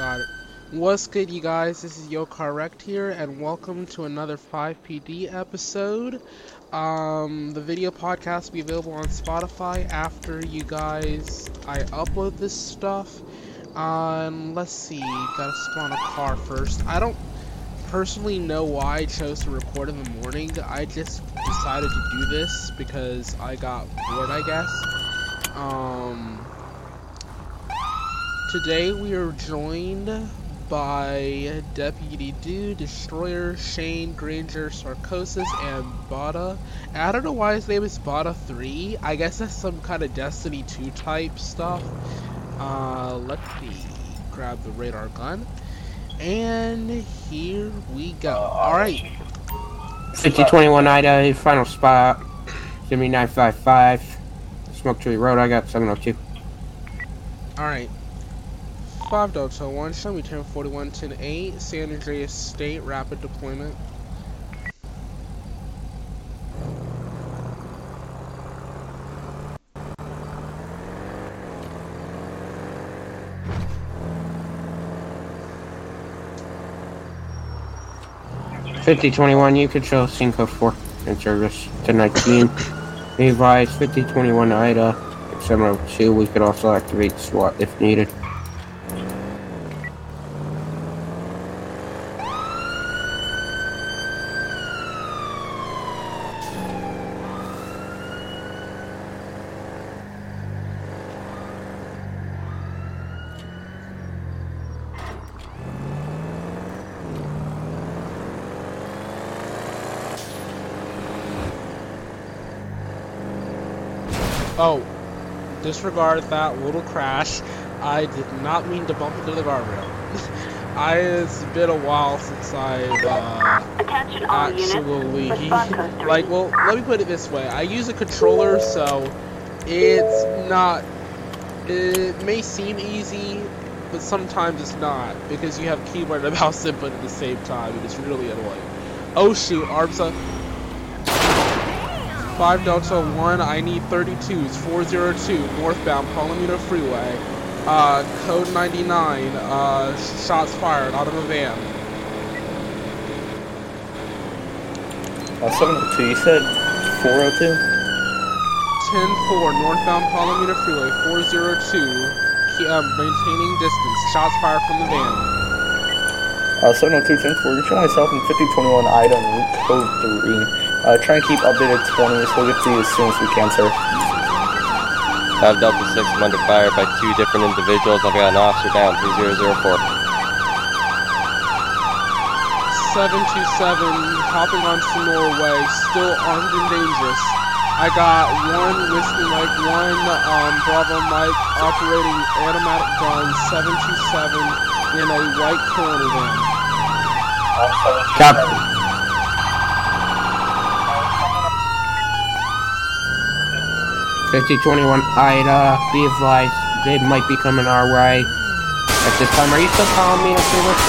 Got it. What's good, you guys? This is Yo Correct here, and welcome to another FivePD episode. Um, the video podcast will be available on Spotify after you guys I upload this stuff. Um, let's see. Gotta spawn a car first. I don't personally know why I chose to record in the morning. I just decided to do this because I got bored, I guess. Um, today we are joined by Deputy Do, Destroyer, Shane, Granger, Sarcosis, and Bada. And I don't know why his name is Bada 3. I guess that's some kind of Destiny 2 type stuff. Uh, let me grab the radar gun. And here we go. Alright. 5021 Ida, final spot. Jimmy 955. Smoke Tree Road, I got 702. Alright. 5 Delta 1, show me 1041 8, San Andreas State, rapid deployment. Fifty twenty one, you control Cinco four in service to nineteen. Levi's fifty twenty one Ida seven oh two. We could also activate SWAT if needed. Oh, disregard that little crash. I did not mean to bump into the guardrail. I, it's been a while since I've uh, actually, units. Response code three. like, well, let me put it this way. I use a controller, so it's not, it may seem easy, but sometimes it's not, because you have keyboard and mouse input at the same time, and it's really annoying. Oh shoot, arms up. 5 Delta 1, I need 32s, 402, northbound Palomino Freeway. Uh, code 99, uh, shots fired out of a van. Uh, 702, you said 402? 10-4, northbound Palomino Freeway, 402, key, um, maintaining distance, shots fired from the van. Uh, 702, 10 4, show myself in 5021 item, code 3. Uh, try and keep updated 20s. We'll get to you as soon as we can, sir. I've dealt with 6 I'm under fire by two different individuals. I've got an officer down, 3004. 727, hopping on Sonora Way, still armed and dangerous. I got one Whiskey mic, one um, Bravo Mike operating automatic guns, 727, in a white corner van. Captain. 5021 Ida, be advised, they might be coming our way at this time. Are you still calling me? Mister? what's?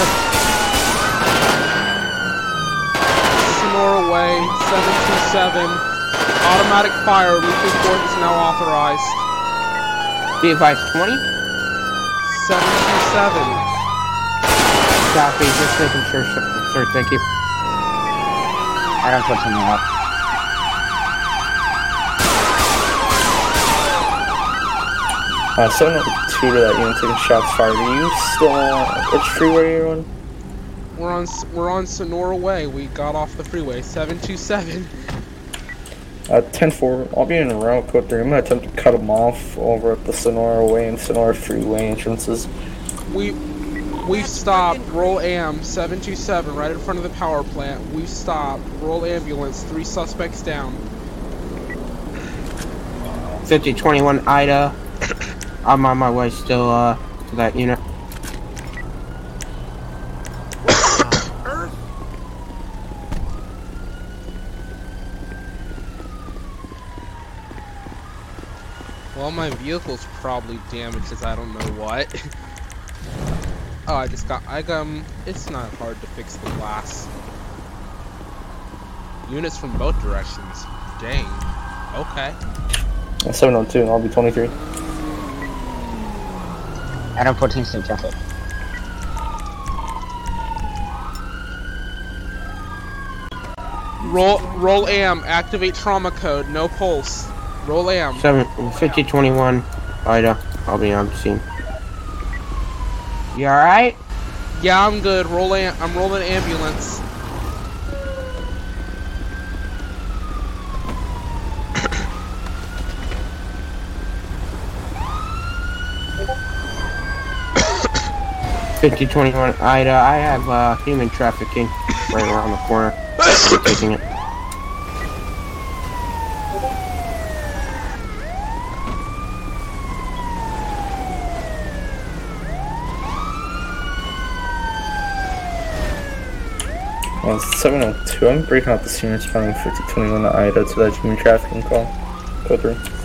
Sonora Way, 727. Automatic fire, Request is now authorized. Be advised, 20? 727. Copy, just making sure, sir, thank you. I gotta put something up. Uh, 702 to that unit taking shots fired. Are you still on, which freeway are you on? we're on, we're on Sonora Way, we got off the freeway, 727. Uh, 10 4, I'll be in a route code 3. I'm gonna attempt to cut them off over at the Sonora Way and Sonora Freeway entrances. We we've stopped. Roll AM 727 right in front of the power plant. We've stopped. Roll ambulance. Three suspects down. Fifty twenty one Ida, I'm on my way still, uh, to that unit. Well, my vehicle's probably damaged because I don't know what. oh, I just got. I um. It's not hard to fix the glass. Units from both directions. Dang. Okay. Uh, 702 and I'll be 23. Adam 14 snoop traffic. Roll, roll AM. Activate trauma code. No pulse. Roll AM. Seven fifty twenty one. Ida, I'll be on scene. You all right? Yeah, I'm good. Roll AM. I'm rolling ambulance. Fifty twenty one Ida. I have uh, human trafficking right around the corner. I'm taking it. Uh, 702, I'm breaking out the scene responding 5021 to Ida to that human trafficking call. Go through.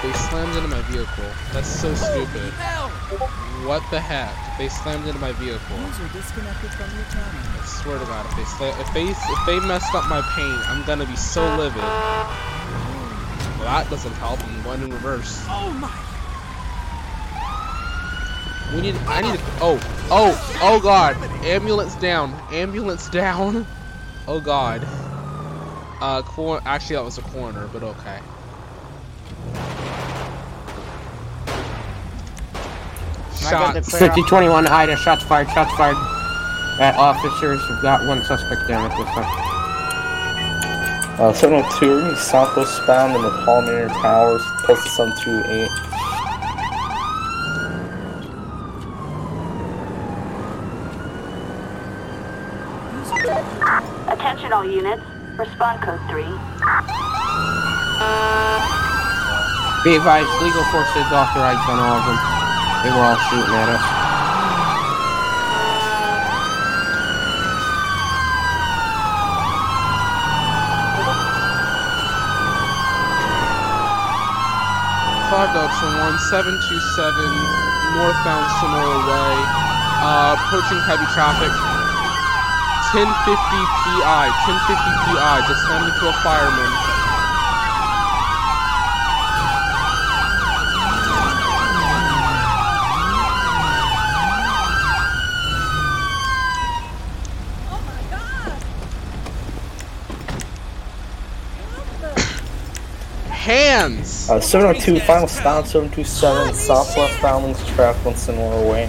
They slammed into my vehicle. That's so stupid. What the heck? They slammed into my vehicle. User disconnected from your channel. I swear to God, if they if they if they messed up my paint, I'm gonna be so livid. Well, that doesn't help. I'm going in reverse. Oh my! We need. I need. Oh, oh, oh God! Ambulance down. Ambulance down. Oh God. Uh, cor- actually, that was a coroner, but okay. Not good to Shots. clear up. 5021 Ida. Shots fired. Shots fired. At officers. We've got one suspect down at this time. Uh, 702, we're going to be southwest bound in the Palmator Towers, close to 728. Attention all units. Respond code 3. Be advised, legal force is authorized on all of them. They were all shooting at us. Five Delta One Seven Two Seven northbound Sonora Way. Uh, approaching heavy traffic. 1050 PI. 1050 PI. Just slammed into a fireman. Uh, 702, final stop, 727, southwest bound links traffic on Sonora Way.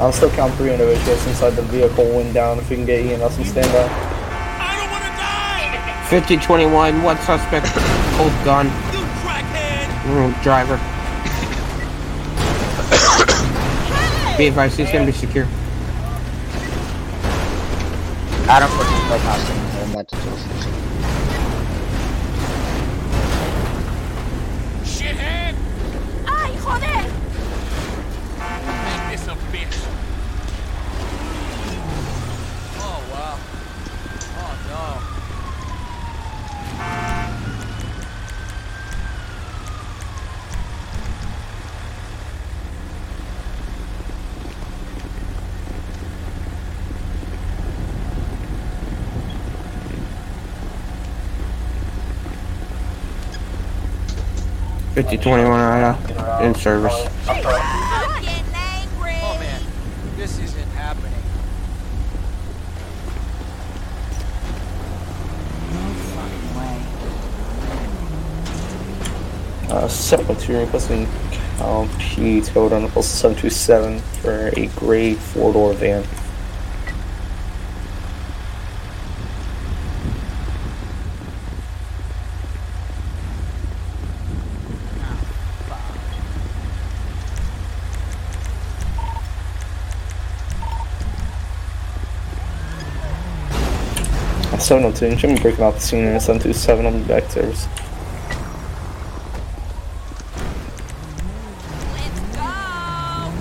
I'm still counting three individuals inside the vehicle, wind down, if we can get EMS and stand by. 5021, one suspect, hold gun. You Mm, driver. Be advised, he's gonna be secure. Adam 14 right now, sitting here in that joder! Make this a bitch! 5021 right in service. Oh man, this isn't happening. Uh, separate to replacing Cal P Toad on 727 for a gray four-door van. Uh, 702, should be breaking out the scene in 727 on the back service. Let's go!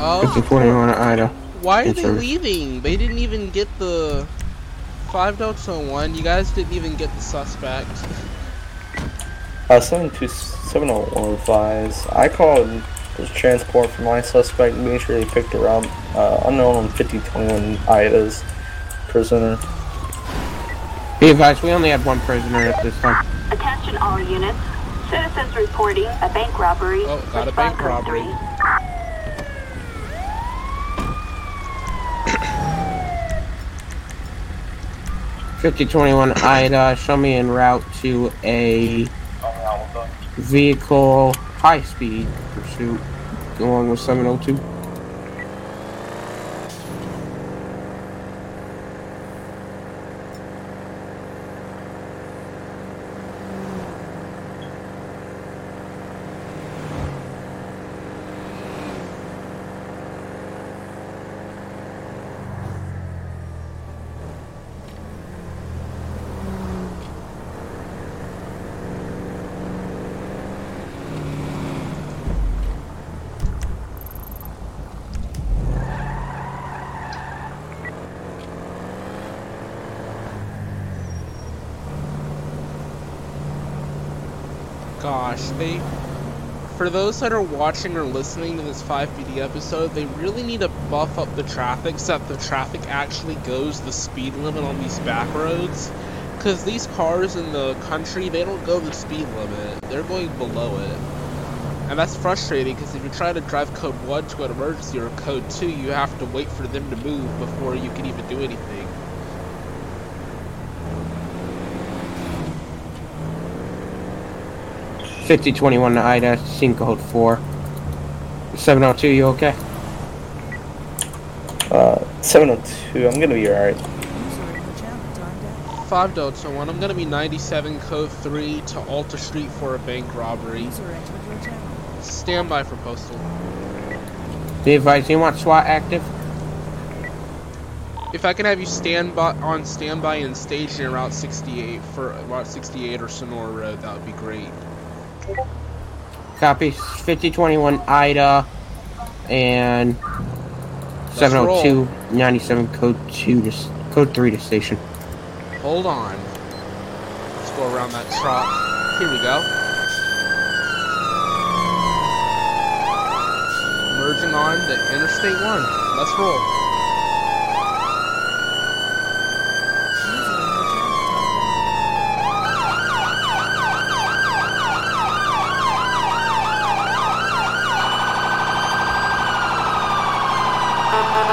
Oh, Fifty twenty one Ida. why are they service. leaving? They didn't even get the five Delta One. You guys didn't even get the suspect. Uh, 72701 advise. I called this transport for my suspect, being sure they picked her up. Uh, unknown on 5021 Ida's prisoner. Be advised, we only have one prisoner at this time. Attention all units. Citizens reporting a bank robbery. Oh, got a bank robbery. Fifty twenty one Ida, show me en route to a vehicle high speed pursuit along with seven oh two. Gosh, they. For those that are watching or listening to this FivePD episode, they really need to buff up the traffic so that the traffic actually goes the speed limit on these back roads. Because these cars in the country, they don't go the speed limit, they're going below it. And that's frustrating because if you try to drive code 1 to an emergency or code 2, you have to wait for them to move before you can even do anything. Fifty twenty one to Ida, scene code four. Seven oh two, you okay? Uh, 702, I'm gonna be alright. User in your channel timed out. 5 Delta 1, I'm gonna be 97 code 3 to Alta Street for a bank robbery. User entered your channel. Stand by for postal. Be advised, you want SWAT active? If I can have you stand by on standby and station in Route 68 for Route 68 or Sonora Road, that would be great. Copy. Fifty twenty one Ida and Let's 702 97 code two to code three to station. Hold on. Let's go around that truck. Here we go. Merging on the Interstate 1. Let's roll.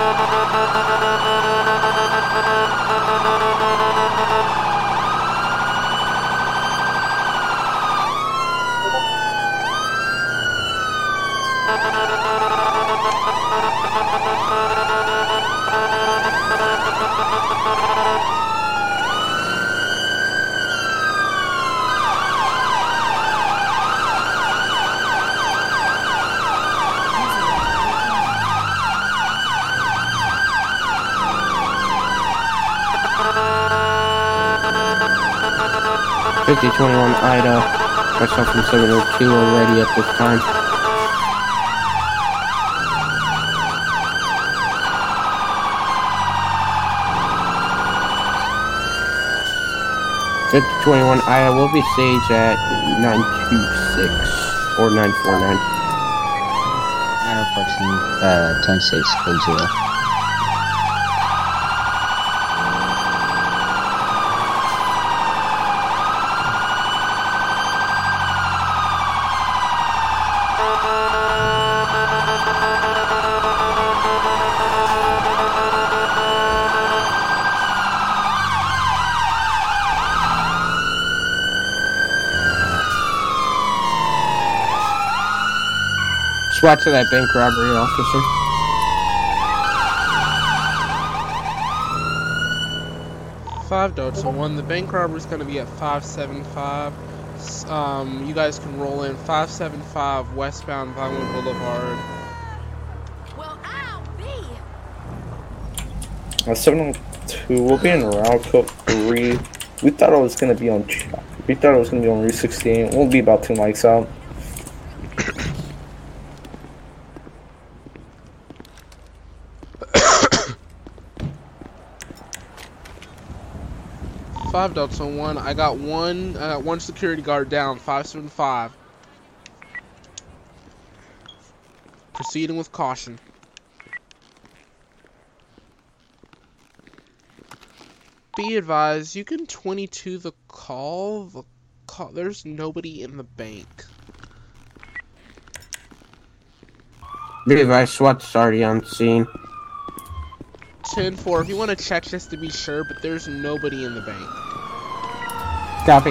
Thank you. 21 Ida. That's off from 702 already at this time. D21 Ida will be staged at 926 or 949. Airport uh, 106 Kozuo. 0. SWAT to that bank robbery officer. Five dots on One. The bank robbery is going to be at 575. Um, you guys can roll in 575 westbound Vinewood Boulevard. Well, I'll be. Uh, 702, we'll be in route code 3. We thought it was gonna be on. We thought it was gonna be on Route 16. We'll be about two mics out. Five on One. I got one. I got one security guard down. 575. Proceeding with caution. Be advised, you can 22 the call. The call. There's nobody in the bank. Be advised, SWAT's already on scene. 10 4, if you want to check just to be sure, but there's nobody in the bank. Copy.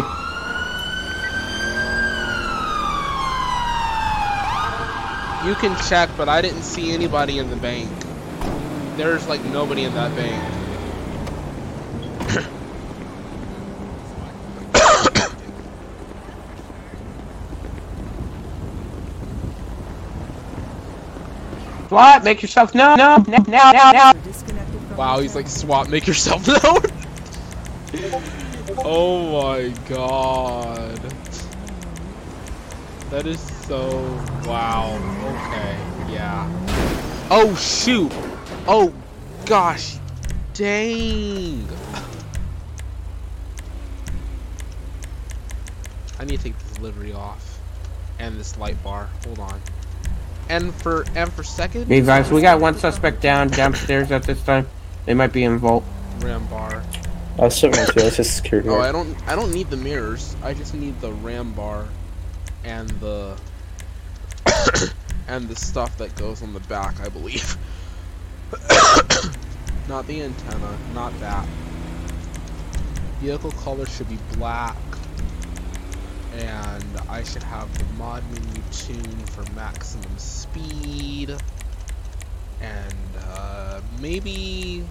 You can check, but I didn't see anybody in the bank. There's like nobody in that bank. SWAT, make yourself known. No, now, now, now, now. User disconnected from Wow, he's like, swap, make yourself known. Oh my god. That is so. Wow. Okay. Yeah. Oh, shoot. Oh, gosh. Dang. I need to take the delivery off. And this light bar. Hold on. And for and for second, Be advised, we got one suspect down downstairs at this time. They might be in vault. ram bar. Uh, 72, that's just security. Oh, I don't. I don't need the mirrors. I just need the RAM bar, and the and the stuff that goes on the back. I believe. not the antenna. Not that. Vehicle color should be black, and I should have the mod menu tuned for maximum speed, and uh, maybe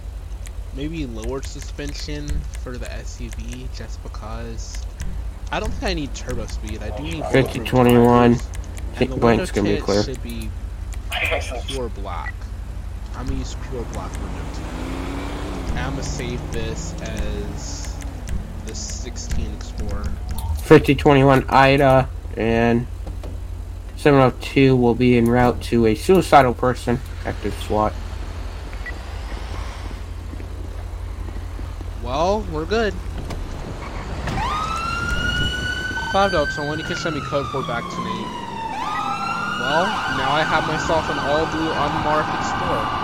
maybe lower suspension for the SUV just because I don't think I need turbo speed. I do need 50 21. I think the blank's gonna be clear. should be pure black. I'm gonna use pure black window tint. I'm gonna save this as the 16 Explorer. 5021 Ida and 702 will be en route to a suicidal person. Active SWAT. Well, we're good. 5 Delta 1, you can send me code 4 back to Nate. Well, now I have myself an all blue unmarked Explorer.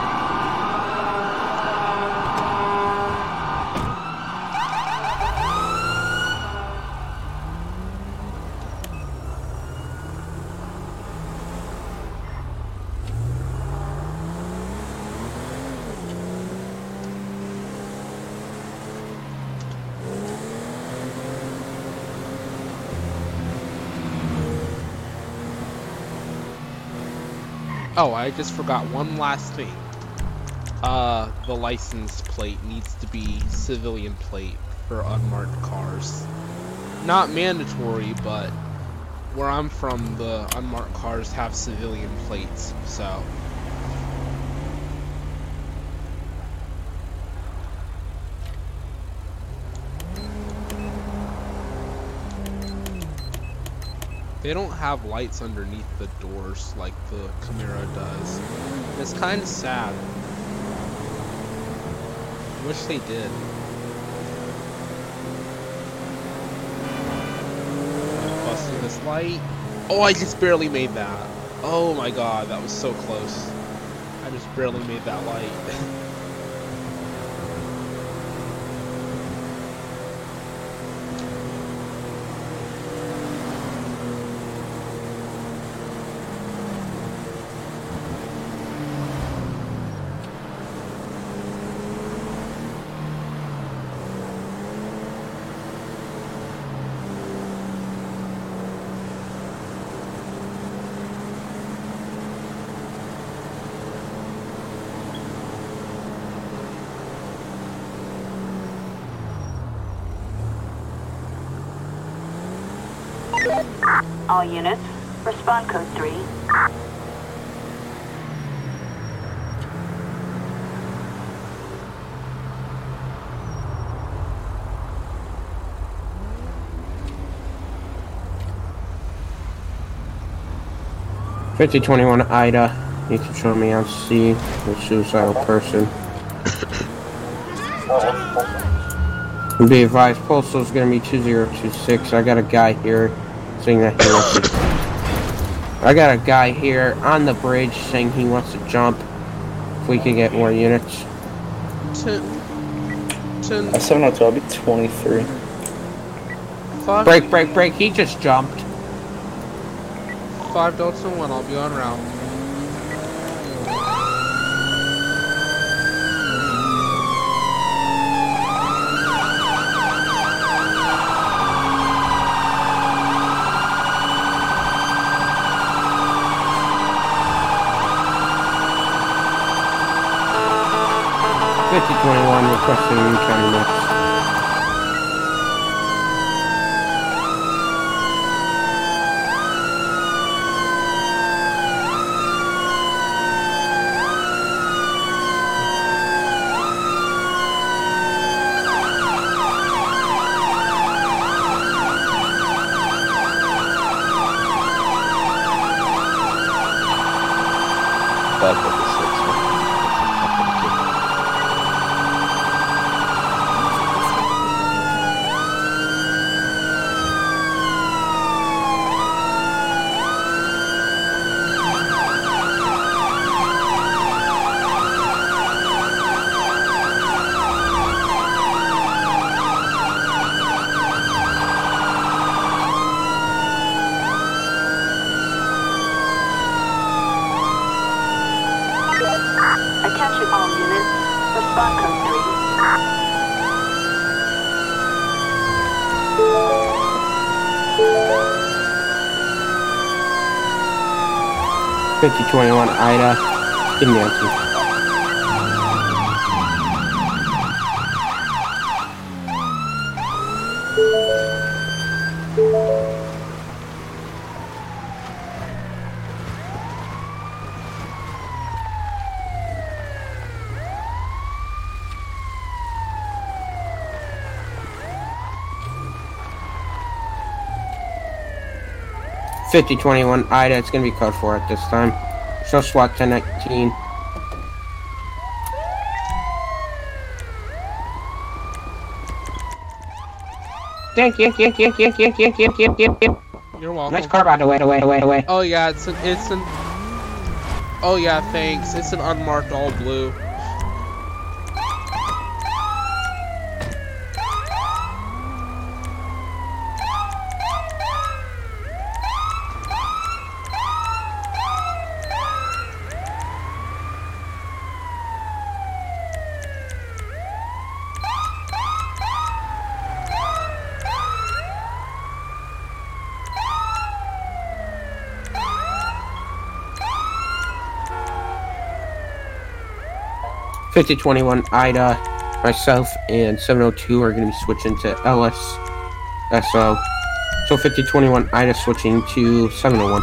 Oh, I just forgot one last thing. Uh, the license plate needs to be civilian plate for unmarked cars. Not mandatory, but where I'm from, the unmarked cars have civilian plates, so. They don't have lights underneath the doors like the Camaro does. It's kind of sad. Wish they did. Busting this light. Oh, I just barely made that. Oh my god, that was so close. I just barely made that light. All units, respond code 3. Fifty twenty one Ida. You can show me on C the suicidal person. Be advised, postal's gonna be two zero two six. I got a guy here saying that he wants to. I got a guy here on the bridge saying he wants to jump. If we can get more units. Ten, ten, Uh, 702, I'll be 23. Five, Break, break, break. He just jumped. five Delta One. I'll be on route. Fifty twenty one requesting county mix. 5021 Ida in Manson. 5021 Ida. It's going to be code 4 at this time. Show SWAT 1019. Yank, yank, yank, yank, yank, yank, yank, yank, yank, yank, yank. You're welcome. Nice car, by the way, away, away, away. Oh yeah, it's an, it's an. Oh yeah, thanks. It's an unmarked all blue. Fifty twenty one Ida. Myself and seven oh two are gonna be switching to LS SO. So fifty twenty one Ida switching to seven oh one.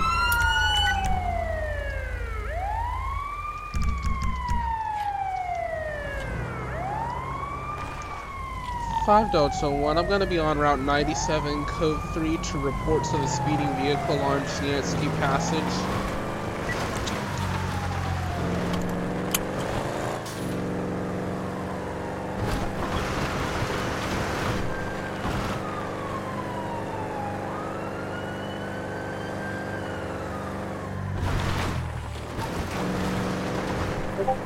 Five Delta One. I'm gonna be on Route 97, Code 3, to report to the speeding vehicle on Chianski Passage. 그래서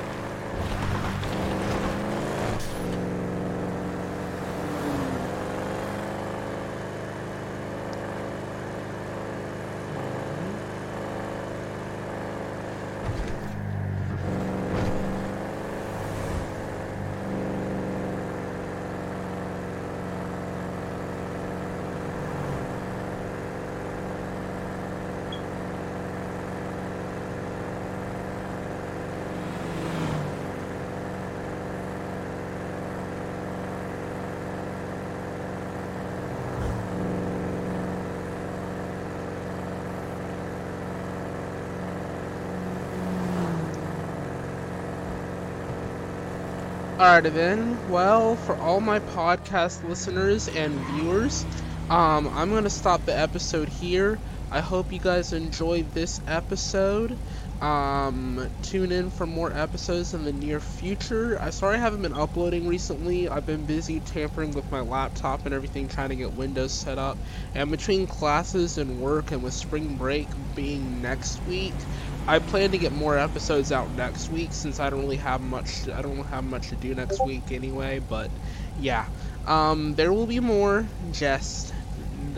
Alright then, well, for all my podcast listeners and viewers, um, I'm gonna stop the episode here. I hope you guys enjoyed this episode. Um, tune in for more episodes in the near future. I sorry I haven't been uploading recently. I've been busy tampering with my laptop and everything, trying to get Windows set up. And between classes and work, and with spring break being next week, I plan to get more episodes out next week since I don't really have much. I don't have much to do next week anyway. But yeah, um, there will be more. Just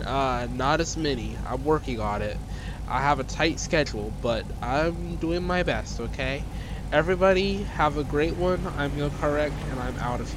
uh, not as many. I'm working on it. I have a tight schedule, but I'm doing my best, okay? Everybody, have a great one. I'm Yo Correct, and I'm out of here.